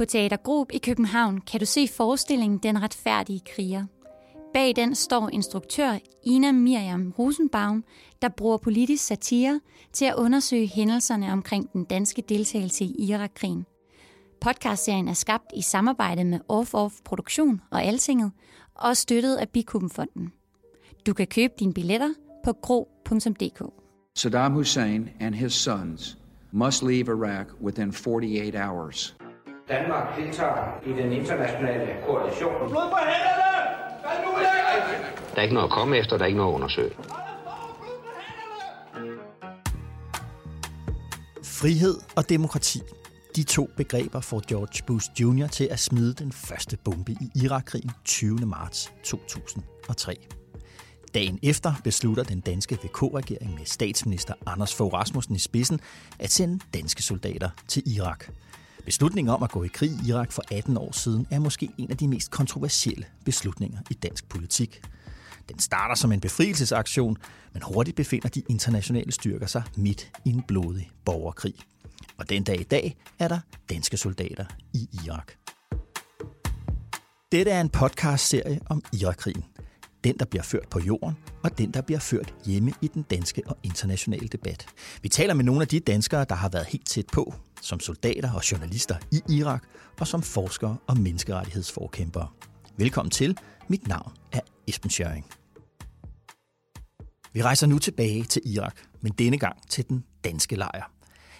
På Teater Grob i København kan du se forestillingen Den retfærdige kriger. Bag den står instruktør Ina Miriam Rosenbaum, der bruger politisk satire til at undersøge hændelserne omkring den danske deltagelse i Irakkrigen. Podcastserien er skabt i samarbejde med Off Off Produktion og Altinget og støttet af Bikubenfonden. Du kan købe dine billetter på gro.dk. Saddam Hussein and his sons must leave Iraq within 48 hours. Danmark deltager i den internationale koalition. Blod på hænderne! Hvad nu Der er ikke noget at komme efter, der er ikke noget at undersøge. Frihed og demokrati. De to begreber får George Bush Jr. til at smide den første bombe i Irakkrigen 20. marts 2003. Dagen efter beslutter den danske VK-regering med statsminister Anders Fogh Rasmussen i spidsen at sende danske soldater til Irak. Beslutningen om at gå i krig i Irak for 18 år siden er måske en af de mest kontroversielle beslutninger i dansk politik. Den starter som en befrielsesaktion, men hurtigt befinder de internationale styrker sig midt i en blodig borgerkrig. Og den dag i dag er der danske soldater i Irak. Dette er en podcast-serie om Irakkrigen. Den, der bliver ført på jorden, og den, der bliver ført hjemme i den danske og internationale debat. Vi taler med nogle af de danskere, der har været helt tæt på, som soldater og journalister i Irak, og som forskere og menneskerettighedsforkæmpere. Velkommen til. Mit navn er Esben Schøring. Vi rejser nu tilbage til Irak, men denne gang til den danske lejr.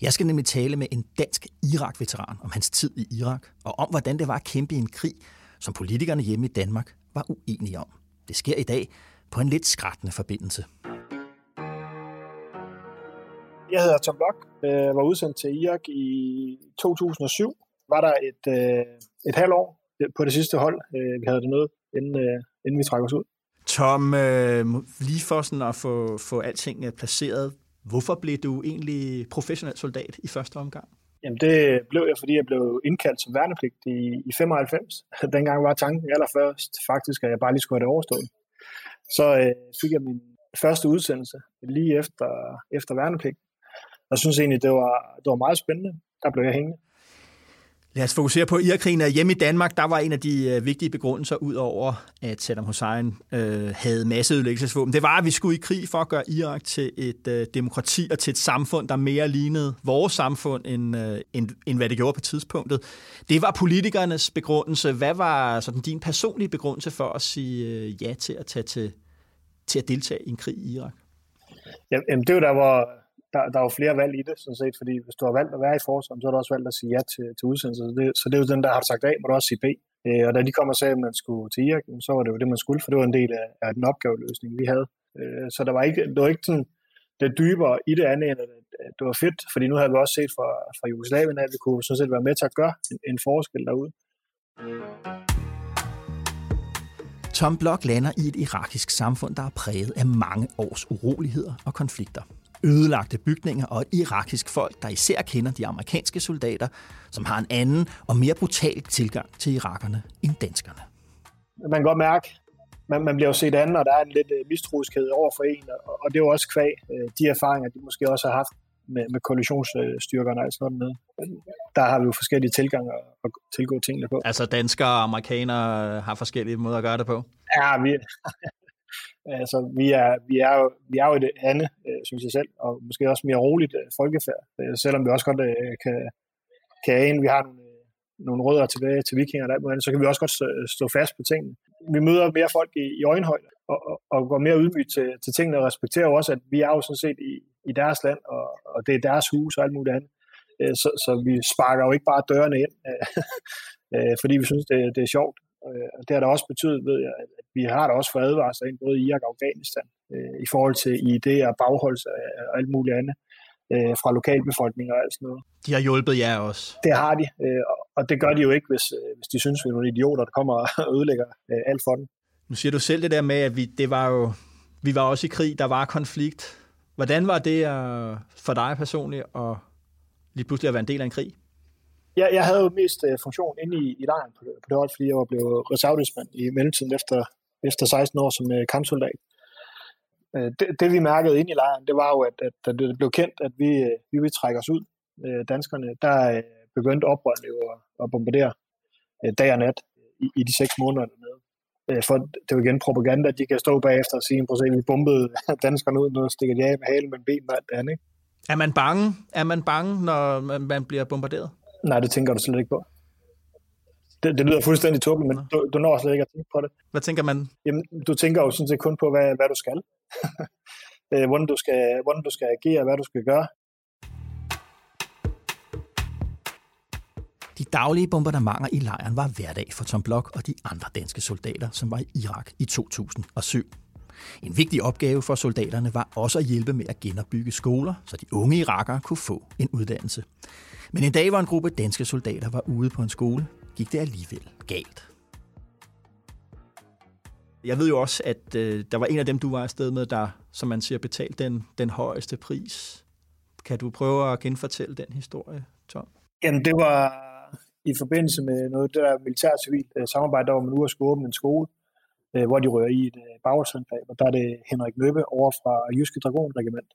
Jeg skal nemlig tale med en dansk Irak-veteran om hans tid i Irak, og om hvordan det var at kæmpe i en krig, som politikerne hjemme i Danmark var uenige om. Det sker i dag på en lidt skrættende forbindelse. Jeg hedder Tom Blok, øh, var udsendt til Irak i 2007. Var der et, øh, et halvt år på det sidste hold. Øh, vi havde det noget, inden, inden vi trak os ud. Tom, lige for sådan at få, få alting placeret, hvorfor blev du egentlig professionel soldat i første omgang? Jamen det blev jeg, fordi jeg blev indkaldt som værnepligt i, i 95. Dengang var tanken allerførst faktisk, at jeg bare lige skulle have det overstået. Så øh, fik jeg min første udsendelse lige efter, efter værnepligt. Jeg synes egentlig, det var, det var meget spændende. Der blev jeg hængende. Lad os fokusere på Irakkrigen. Hjemme i Danmark, der var en af de øh, vigtige begrundelser, ud over at Saddam Hussein øh, havde masseødelæggelsesvåben. Det var, at vi skulle i krig for at gøre Irak til et øh, demokrati og til et samfund, der mere lignede vores samfund, end, øh, end, end hvad det gjorde på tidspunktet. Det var politikernes begrundelse. Hvad var sådan, din personlige begrundelse for at sige øh, ja til at tage til, til at deltage i en krig i Irak? Jamen, det var der, hvor der, der er jo flere valg i det, sådan set, fordi hvis du har valgt at være i forsvaret, så har du også valgt at sige ja til, til udsendelse. Så det, så det er jo den, der har du sagt A, må du også sige B. Øh, og da de kom og sagde, at man skulle til Irak, så var det jo det, man skulle, for det var en del af, af den opgaveløsning, vi havde. Øh, så der var ikke, det var ikke sådan, det dybere i det andet, end at det var fedt, fordi nu havde vi også set fra, fra Jugoslavien, at vi kunne sådan set være med til at gøre en, en forskel derude. Tom Block lander i et irakisk samfund, der er præget af mange års uroligheder og konflikter ødelagte bygninger og et irakisk folk, der især kender de amerikanske soldater, som har en anden og mere brutal tilgang til irakerne end danskerne. Man kan godt mærke, man, man bliver jo set anden, og der er en lidt øh, mistroiskhed over for en, og det er jo også kvæg øh, de erfaringer, de måske også har haft med, med koalitionsstyrkerne og sådan noget. Der har vi jo forskellige tilgange at tilgå tingene på. Altså danskere og amerikanere har forskellige måder at gøre det på? Ja, vi, Altså, vi er, vi er, jo, vi er jo et andet, øh, synes jeg selv, og måske også mere roligt øh, folkefærd, øh, selvom vi også godt øh, kan, kan ane, vi har nogle, øh, nogle rødder tilbage til vikinger, og andet, så kan vi også godt stå, stå fast på tingene. Vi møder mere folk i, i øjenhøjde, og, og, og går mere ydmygt til, til tingene, og respekterer også, at vi er jo sådan set i, i deres land, og, og det er deres hus og alt muligt andet. Øh, så, så vi sparker jo ikke bare dørene ind, øh, fordi vi synes, det, det er sjovt. Øh, og det har da også betydet, ved jeg, at vi har da også fået advarsler ind både i Irak og Afghanistan øh, i forhold til idéer og bagholdelse og alt muligt andet. øh, fra lokalbefolkningen og alt sådan noget. De har hjulpet jer også. Det har de, øh, og det gør de jo ikke, hvis, øh, hvis de synes, vi er nogle idioter, der kommer og ødelægger øh, alt for dem. Nu siger du selv det der med, at vi, det var jo, vi var også i krig, der var konflikt. Hvordan var det uh, for dig personligt at lige pludselig at være en del af en krig? Jeg, jeg havde jo mest uh, funktion inde i, i lejren på, på det hold, fordi jeg var blevet reservedelsmand i mellemtiden efter, efter 16 år som uh, kampsoldat. Uh, det, det vi mærkede inde i lejren, det var jo, at, at, at det blev kendt, at vi, uh, vi ville trække os ud, uh, danskerne. Der uh, begyndte oprørene jo at, at bombardere uh, dag og nat i, i de seks måneder dernede. Uh, for det var igen propaganda, at de kan stå bagefter og sige, at vi bombede danskerne ud, nu stikker de af med halen med ben og alt det andet. Ikke? Er man bange? Er man bange, når man, man bliver bombarderet? Nej, det tænker du slet ikke på. Det, det lyder fuldstændig tåbeligt, men du, du når slet ikke at tænke på det. Hvad tænker man? Jamen, du tænker jo sådan set kun på, hvad, hvad du skal. Øh, hvordan, du skal hvordan du skal agere, hvad du skal gøre. De daglige bombardementer i lejren var hverdag for Tom Blok og de andre danske soldater, som var i Irak i 2007. En vigtig opgave for soldaterne var også at hjælpe med at genopbygge skoler, så de unge irakere kunne få en uddannelse. Men en dag, hvor en gruppe danske soldater var ude på en skole, gik det alligevel galt. Jeg ved jo også, at øh, der var en af dem, du var afsted med, der, som man siger, betalte den, den højeste pris. Kan du prøve at genfortælle den historie, Tom? Jamen, det var i forbindelse med noget det der militær-civil øh, samarbejde, der var man ude at skulle åbne en skole, øh, hvor de rører i et øh, bagholdsangreb, og der er det Henrik Møbbe over fra Jyske Dragonregiment,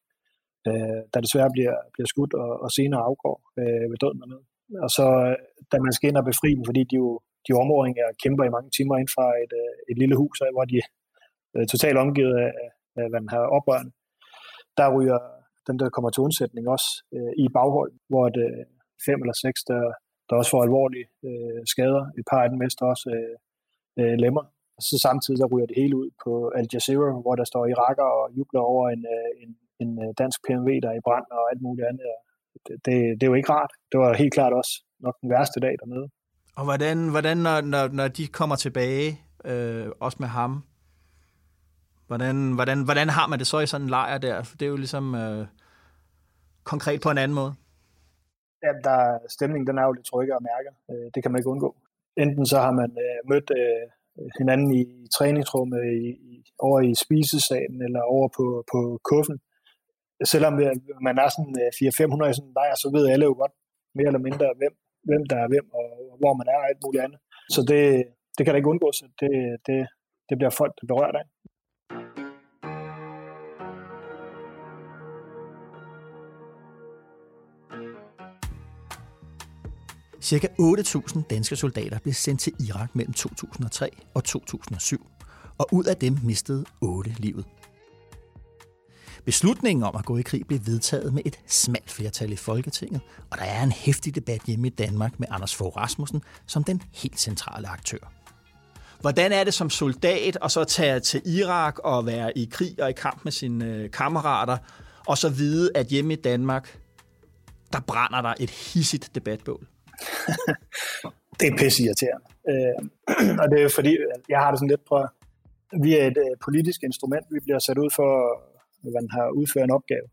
øh, der desværre bliver, bliver skudt og, og senere afgår øh, ved døden dernede. Og så, da man skal ind og befri dem, fordi de jo de områdinger kæmper i mange timer ind fra et, øh, et lille hus, hvor de er totalt omgivet af, af hvad man har oprørende, der ryger dem, der kommer til undsætning også øh, i baghold, hvor det øh, fem eller seks, der, der også får alvorlige øh, skader. Et par af dem mister også øh, øh, lemmer. Og så samtidig der ryger det hele ud på Al Jazeera, hvor der står iraker og jubler over en, øh, en, en dansk PMV, der er i brand og alt muligt andet. Og det, det er jo ikke rart. Det var helt klart også nok den værste dag dernede. Og hvordan, hvordan når, når, når de kommer tilbage, øh, også med ham, hvordan, hvordan, hvordan har man det så i sådan en lejr der? For det er jo ligesom øh, konkret på en anden måde. Ja, der, stemningen den er jo lidt tryggere at mærke. Øh, det kan man ikke undgå. Enten så har man øh, mødt øh, hinanden i, i træningsrummet, i, i, over i spisesalen eller over på, på kuffen. Selvom øh, man er sådan øh, 400-500 i sådan en lejr, så ved alle jo godt mere eller mindre, hvem, hvem der er hvem, og hvor man er og alt muligt andet. Så det, det kan da ikke undgås, at det, det, det bliver folk, der berører af. Cirka 8.000 danske soldater blev sendt til Irak mellem 2003 og 2007, og ud af dem mistede 8 livet. Beslutningen om at gå i krig blev vedtaget med et smalt flertal i Folketinget, og der er en hæftig debat hjemme i Danmark med Anders Fogh Rasmussen som den helt centrale aktør. Hvordan er det som soldat at så tage til Irak og være i krig og i kamp med sine øh, kammerater, og så vide, at hjemme i Danmark, der brænder der et hissigt debatbål? det er pisse irriterende. Øh, og det er fordi, jeg har det sådan lidt på, vi er et øh, politisk instrument, vi bliver sat ud for, at man har udført en opgave.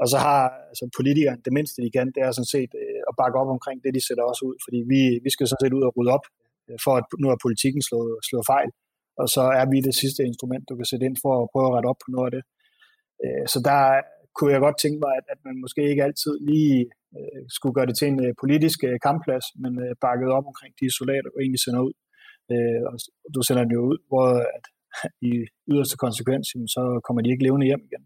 Og så har altså, politikeren, det mindste de kan, det er sådan set øh, at bakke op omkring det, de sætter os ud. Fordi vi, vi skal sådan set ud og rydde op, øh, for at nu er politikken slået, slået fejl. Og så er vi det sidste instrument, du kan sætte ind for at prøve at rette op på noget af det. Øh, så der kunne jeg godt tænke mig, at, at man måske ikke altid lige øh, skulle gøre det til en øh, politisk øh, kampplads, men øh, bakket op omkring de soldater, du egentlig sender ud. Øh, og du sender dem jo ud, hvor at, i yderste konsekvens, så kommer de ikke levende hjem igen.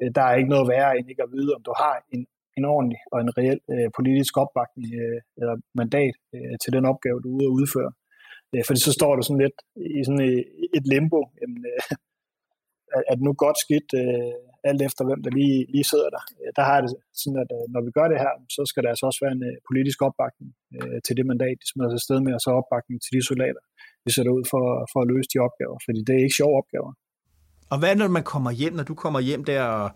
Øh, der er ikke noget værre end ikke at vide, om du har en, en ordentlig og en reel øh, politisk opbakning øh, eller mandat øh, til den opgave, du er ude at udføre. Øh, fordi så står du sådan lidt i sådan et, et limbo. Jamen, øh, er det nu godt skidt, øh, alt efter hvem der lige, lige sidder der. Øh, der har det sådan, at øh, når vi gør det her, så skal der altså også være en øh, politisk opbakning øh, til det mandat, de smider sig sted med, og så opbakning til de soldater, vi sætter ud for, for at løse de opgaver, fordi det er ikke sjove opgaver. Og hvad når man kommer hjem, når du kommer hjem der, og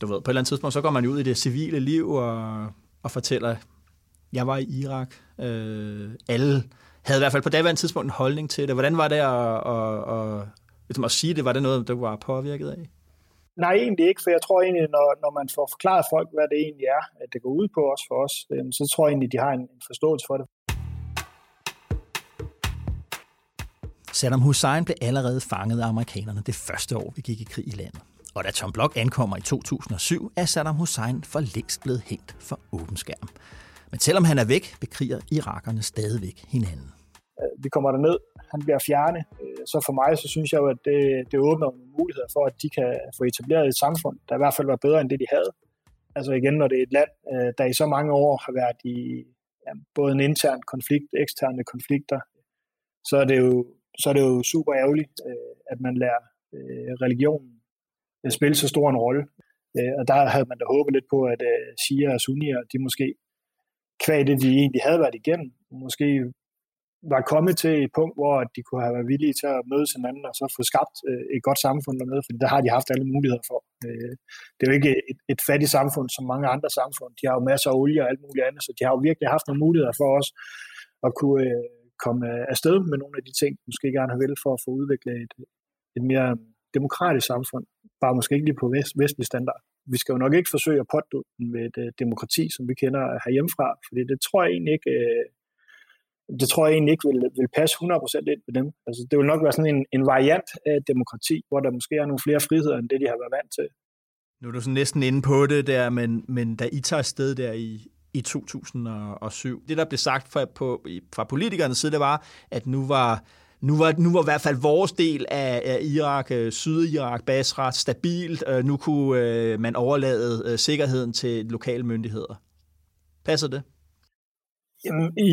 du ved, på et eller andet tidspunkt, så går man ud i det civile liv og, og fortæller, jeg var i Irak, øh, alle havde i hvert fald på daværende tidspunkt en holdning til det. Hvordan var det at, at, at, at, at sige det? Var det noget, der var påvirket af? Nej, egentlig ikke, for jeg tror egentlig, når, når man får forklaret folk, hvad det egentlig er, at det går ud på os for os, øh, så tror jeg egentlig, de har en forståelse for det. Saddam Hussein blev allerede fanget af amerikanerne det første år, vi gik i krig i landet. Og da Tom Block ankommer i 2007, er Saddam Hussein for længst blevet hængt for åben skærm. Men selvom han er væk, bekriger irakerne stadigvæk hinanden. Øh, vi kommer derned, han bliver fjernet. Øh, så for mig, så synes jeg jo, at det, det åbner nogle muligheder for, at de kan få etableret et samfund, der i hvert fald var bedre end det, de havde. Altså igen, når det er et land, øh, der i så mange år har været i ja, både en intern konflikt, eksterne konflikter, så er det jo, så er det jo super ærgerligt, øh, at man lærer øh, religionen øh, spille så stor en rolle. Og der havde man da håbet lidt på, at Shia og Sunnier, de måske kvæg det, de egentlig havde været igennem, måske var kommet til et punkt, hvor de kunne have været villige til at mødes hinanden og så få skabt øh, et godt samfund dernede, for der har de haft alle muligheder for. Øh, det er jo ikke et, et fattigt samfund som mange andre samfund. De har jo masser af olie og alt muligt andet, så de har jo virkelig haft nogle muligheder for os at kunne øh, komme øh, afsted med nogle af de ting, de måske gerne har vel for at få udviklet et, et mere demokratisk samfund, bare måske ikke lige på vest, vestlig standard. Vi skal jo nok ikke forsøge at potte den med et øh, demokrati, som vi kender herhjemmefra, fordi det tror jeg egentlig ikke, øh, det tror jeg egentlig ikke vil, vil passe 100% ind med dem. Altså, det vil nok være sådan en, en variant af demokrati, hvor der måske er nogle flere friheder, end det, de har været vant til. Nu er du sådan næsten inde på det der, men, men da I tager sted der i, i 2007, det der blev sagt fra, på, fra politikernes side, det var, at nu var, nu var, nu var i hvert fald vores del af, af Irak, øh, Sydirak, Basra, stabilt. Øh, nu kunne øh, man overlade øh, sikkerheden til lokale myndigheder. Passer det? Jamen, i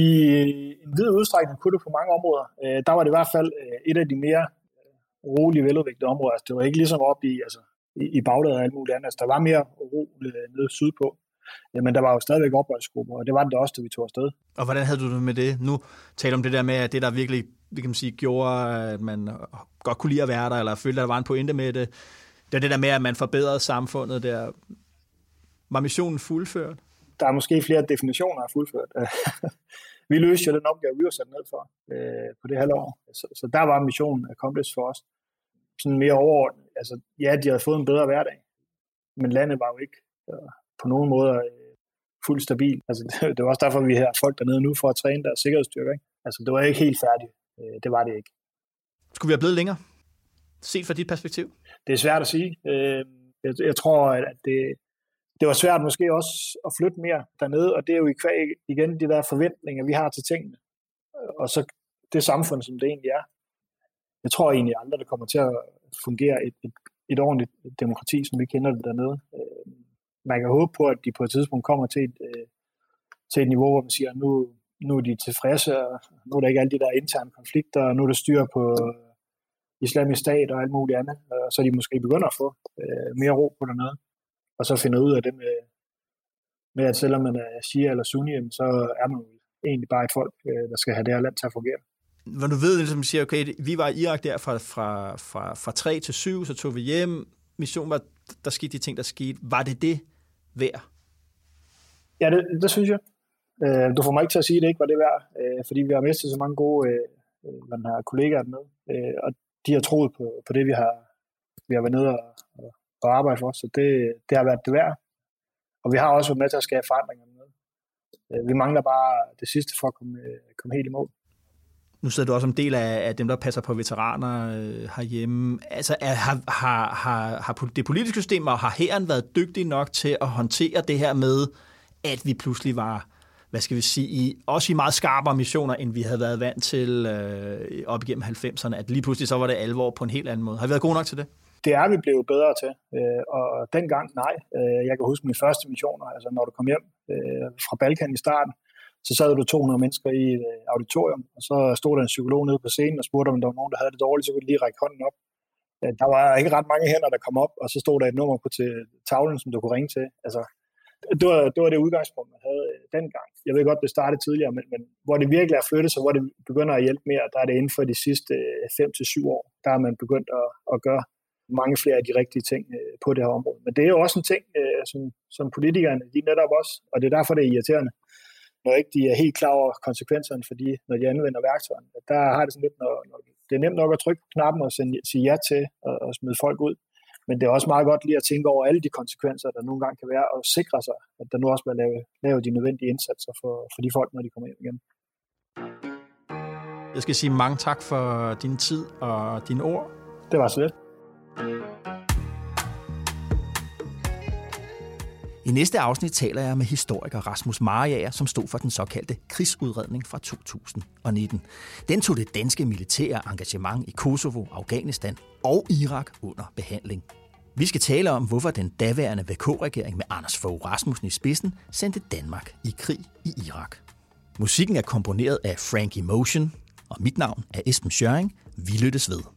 en vid udstrækning kunne det på mange områder. Øh, der var det i hvert fald øh, et af de mere øh, rolige, veludviklede områder. Altså, det var ikke ligesom op i, altså, i, i Bagdad og alt muligt andet. Altså, der var mere ro øh, nede sydpå. Ja, men der var jo stadigvæk opholdsgrupper, og det var det også, da vi tog afsted. Og hvordan havde du det med det? Nu taler om det der med, at det der virkelig vi kan sige, gjorde, at man godt kunne lide at være der, eller følte, at der var en pointe med det. Det er det der med, at man forbedrede samfundet der. Var missionen fuldført? der er måske flere definitioner af fuldført. vi løste jo den opgave, vi var sat ned for øh, på det her år. Så, så der var missionen accomplished for os. Sådan mere overordnet. Altså, ja, de havde fået en bedre hverdag, men landet var jo ikke øh, på nogen måde øh, fuldt stabil. Altså, det, det var også derfor, vi har folk dernede nu for at træne deres sikkerhedsstyrker. Ikke? Altså, det var ikke helt færdigt. Øh, det var det ikke. Skulle vi have blevet længere? Set fra dit perspektiv? Det er svært at sige. Øh, jeg, jeg tror, at det, det var svært måske også at flytte mere dernede, og det er jo i kvæg igen de der forventninger, vi har til tingene, og så det samfund, som det egentlig er. Jeg tror egentlig aldrig, det kommer til at fungere et, et, et ordentligt demokrati, som vi kender det dernede. Man kan håbe på, at de på et tidspunkt kommer til et, øh, til et niveau, hvor man siger, nu, nu er de tilfredse, og nu er der ikke alle de der interne konflikter, og nu er der styr på øh, islamisk stat og alt muligt andet, og så er de måske begynder at få øh, mere ro på dernede og så finder ud af det med, med, at selvom man er Shia eller Sunni, så er man egentlig bare et folk, øh, der skal have det her land til at fungere. når du ved, ligesom siger, okay, vi var i Irak der fra, fra, fra, fra 3 til 7, så tog vi hjem, mission var, der skete de ting, der skete. Var det det værd? Ja, det, det synes jeg. Øh, du får mig ikke til at sige, at det ikke var det værd, øh, fordi vi har mistet så mange gode øh, øh, man har kollegaer med, øh, og de har troet på, på det, vi har, vi har været nede og, og, arbejde for, så det, det har været det værd. Og vi har også været med til at skabe forandringer med. Øh, vi mangler bare det sidste for at komme, komme helt i mål. Nu sidder du også som del af, af dem, der passer på veteraner øh, herhjemme. Altså, er, har, har, har, har det politiske system og har herren været dygtig nok til at håndtere det her med, at vi pludselig var, hvad skal vi sige, i, også i meget skarpere missioner, end vi havde været vant til øh, op igennem 90'erne, at lige pludselig så var det alvor på en helt anden måde. Har vi været gode nok til det? det er vi blevet bedre til. Øh, og dengang, nej. Øh, jeg kan huske mine første missioner, altså når du kom hjem øh, fra Balkan i starten, så sad du 200 mennesker i et øh, auditorium, og så stod der en psykolog nede på scenen og spurgte, om der var nogen, der havde det dårligt, så kunne de lige række hånden op. Øh, der var ikke ret mange hænder, der kom op, og så stod der et nummer på til tavlen, som du kunne ringe til. Altså, det var, det var det udgangspunkt, man havde øh, dengang. Jeg ved godt, det startede tidligere, men, men hvor det virkelig er flyttet, så hvor det begynder at hjælpe mere, der er det inden for de sidste 5-7 år, der er man begyndt at, at gøre mange flere af de rigtige ting på det her område. Men det er jo også en ting, som, som politikerne, de netop også, og det er derfor, det er irriterende, når ikke de er helt klar over konsekvenserne for de, når de anvender værktøjerne. Der har det sådan lidt, når, når det er nemt nok at trykke på knappen og sende, sige ja til at, at smide folk ud, men det er også meget godt lige at tænke over alle de konsekvenser, der nogle gange kan være, og sikre sig, at der nu også bliver lavet, lavet de nødvendige indsatser for, for de folk, når de kommer hjem igen. Jeg skal sige mange tak for din tid og dine ord. Det var så lidt. I næste afsnit taler jeg med historiker Rasmus Mariager, som stod for den såkaldte krigsudredning fra 2019. Den tog det danske militære engagement i Kosovo, Afghanistan og Irak under behandling. Vi skal tale om, hvorfor den daværende VK-regering med Anders Fogh Rasmussen i spidsen sendte Danmark i krig i Irak. Musikken er komponeret af Frankie Motion, og mit navn er Esben Schøring. Vi lyttes ved.